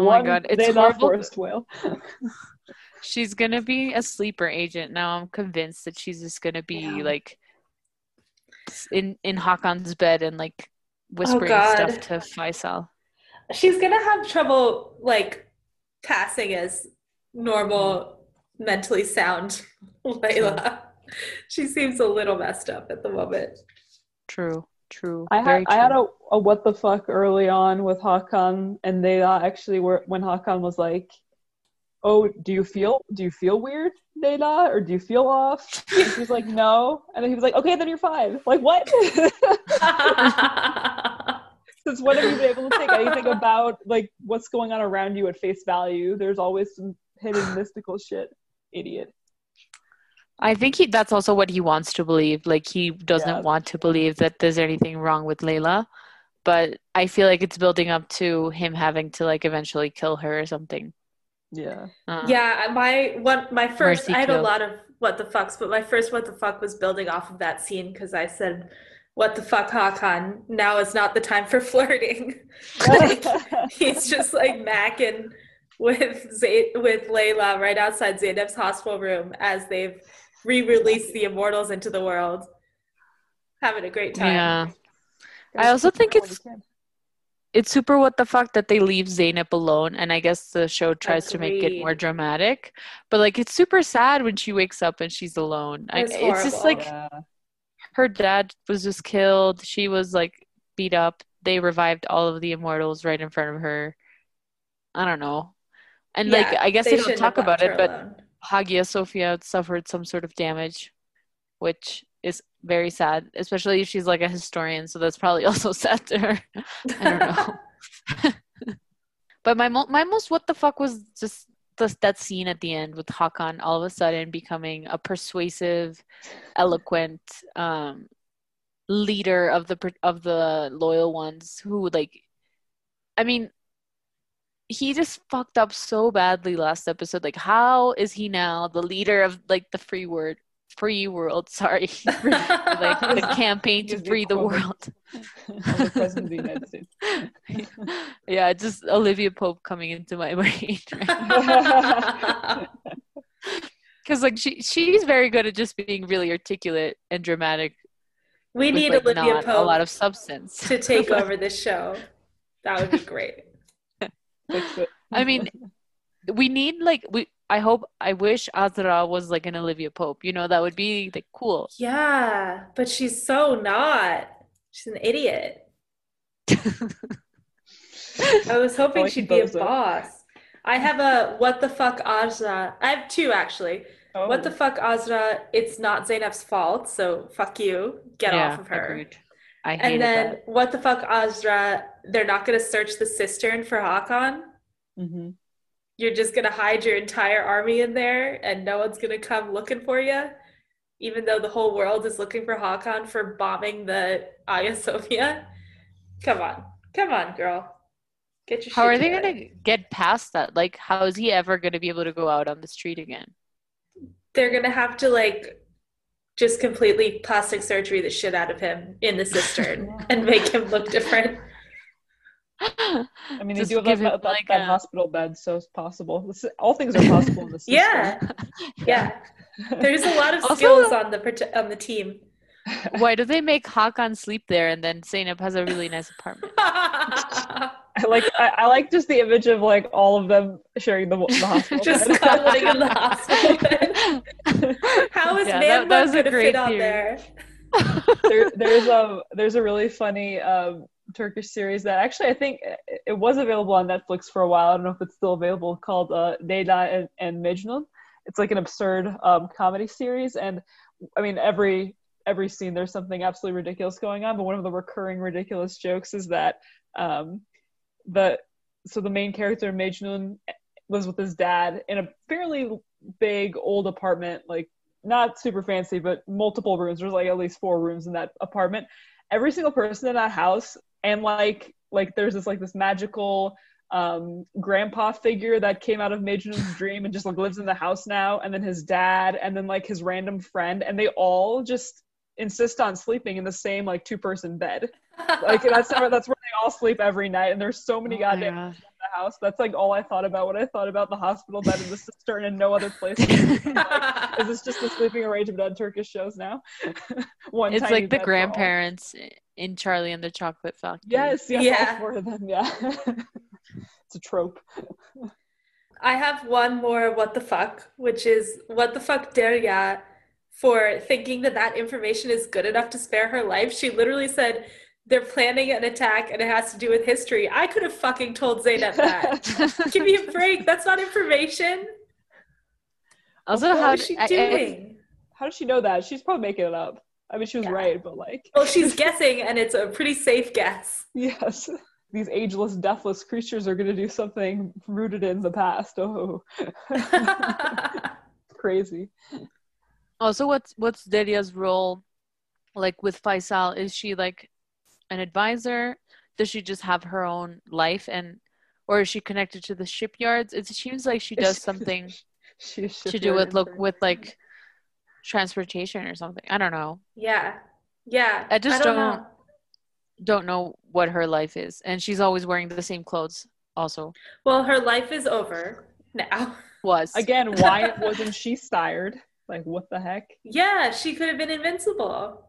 Oh my God, it's Layla horrible. forest whale. She's gonna be a sleeper agent. Now I'm convinced that she's just gonna be Yeah. like in in Hakan's bed and like whispering God. stuff to Faisal. She's gonna have trouble like passing as normal, mentally sound Layla. She seems a little messed up at the moment. True, true. I had very I had a, a what the fuck early on with Hakan, and they uh, actually were when Hakan was like, "Oh, do you feel do you feel weird, Layla, or do you feel off?" And she's like, "No," and then he was like, "Okay, then you're fine." Like what? Since when have you been able to take anything about like what's going on around you at face value? There's always some hidden mystical shit. Idiot. I think he that's also what he wants to believe. Like he doesn't Yeah. want to believe that there's anything wrong with Layla. But I feel like it's building up to him having to like eventually kill her or something. Yeah. Uh, Yeah, my one my first I had a lot of what the fucks, but my first what the fuck was building off of that scene because I said, "What the fuck, Hakan? Now is not the time for flirting." Like, he's just like macking with Zay- with Layla right outside Zaynab's hospital room as they've re-released the Immortals into the world, having a great time. Yeah. I also think it's it's super what the fuck that they leave Zaynab alone and I guess the show tries to make it more dramatic. But like it's super sad when she wakes up and she's alone. I, It's it's just like yeah. her dad was just killed. She was like beat up. They revived all of the immortals right in front of her. I don't know. And like I guess they, don't shouldn't talk about it, her but alone. Hagia Sophia suffered some sort of damage, which is very sad, especially if she's like a historian. So that's probably also sad to her. I don't know. but my mo- my most what the fuck was just the, that scene at the end with Hakan all of a sudden becoming a persuasive, eloquent um, leader of the of the loyal ones who like, I mean. He just fucked up so badly last episode. Like, how is he now the leader of like the free word, free world? Sorry, like the campaign to free the world. the president of the United States. yeah, just Olivia Pope coming into my brain. Because like she she's very good at just being really articulate and dramatic. we need like, Olivia not a lot of substance. to take over this show. That would be great. I mean, we need like we. I hope I wish Azra was like an Olivia Pope. You know, that would be like cool. Yeah, but she's so not. She's an idiot. I was hoping like she'd be a Bozo. boss. I have a what the fuck Azra. I have two actually. Oh. What the fuck Azra? It's not Zainab's fault, so fuck you. Get yeah, off of her. agreed. I hated And then that. what the fuck Azra? They're not gonna search the cistern for Hakan. hmm You're just gonna hide your entire army in there and no one's gonna come looking for you, even though the whole world is looking for Hakan for bombing the Hagia Sophia. Come on, come on, girl, get your. How shit are they gonna get past that? Like, how is he ever gonna be able to go out on the street again? They're gonna have to like just completely plastic surgery the shit out of him in the cistern and make him look different. I mean, they do have give that, him, like, that a- hospital bed, so it's possible. This is- all things are possible in this. system. Yeah, yeah. There's a lot of Also- skills on the on the team. Why do they make Hakan sleep there and then Zainab has a really nice apartment? I like I, I like just the image of like all of them sharing the, the hospital. just cuddling in the hospital bed. How is Yeah, man that- that was a gonna great fit on there? there, there's a there's a really funny um, Turkish series that actually I think it, was available on Netflix for a while. I don't know if it's still available. Called uh, and, and Mecnun. It's like an absurd um, comedy series, and I mean every every scene there's something absolutely ridiculous going on. But one of the recurring ridiculous jokes is that um, the so the main character Mecnun lives with his dad in a fairly big old apartment, like not super fancy, but multiple rooms. There's like at least four rooms in that apartment. Every single person in that house, and like like there's this like this magical um grandpa figure that came out of Major's dream and just like lives in the house now, and then his dad, and then like his random friend, and they all just insist on sleeping in the same like two person bed. Like that's where that's where they all sleep every night, and there's so many Oh goddamn God. in the house. That's like all I thought about when I thought about the hospital bed and the cistern and no other place. Is this just the sleeping arrangement on Turkish shows now? One It's like the bed for all. grandparents in Charlie and the Chocolate Factory. Yes, yes, Yeah. all four of them. Yeah, it's a trope. I have one more what the fuck, which is what the fuck Derya for thinking that that information is good enough to spare her life. She literally said they're planning an attack and it has to do with history. I could have fucking told Zaynab that. Give me a break. That's not information. also, What how is she I- I- doing? How does she know that? She's probably making it up. I mean, she was Yeah. right, but like, Well, she's guessing, and it's a pretty safe guess. yes, these ageless, deathless creatures are going to do something rooted in the past. Oh, crazy. Also, what's what's Derya's role like with Faisal? Is she like an advisor? Does she just have her own life and or is she connected to the shipyards? It seems like she does something She to do with look with like transportation or something. I don't know. Yeah. Yeah. I just don't don't- know. Don't know what her life is. And she's always wearing the same clothes also. Well, her life is over now. Was. Again, why wasn't she sired? Like, what the heck? Yeah, she could have been invincible.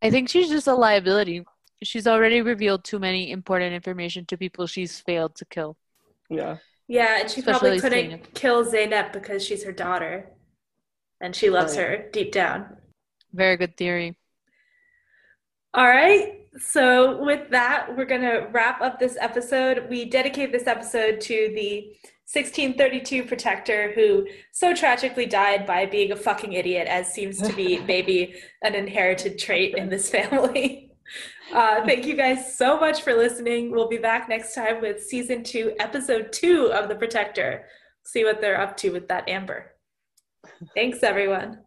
I think she's just a liability. She's already revealed too many important information to people she's failed to kill. Yeah. Yeah, and she probably couldn't Zaynab. kill Zaynep because she's her daughter. And she loves Right. her deep down. Very good theory. All right. So, with that, we're going to wrap up this episode. We dedicate this episode to the 1632 protector who so tragically died by being a fucking idiot, as seems to be maybe an inherited trait in this family. Uh, thank you guys so much for listening. We'll be back next time with season two, episode two of The Protector. See what they're up to with that Amber. Thanks, everyone.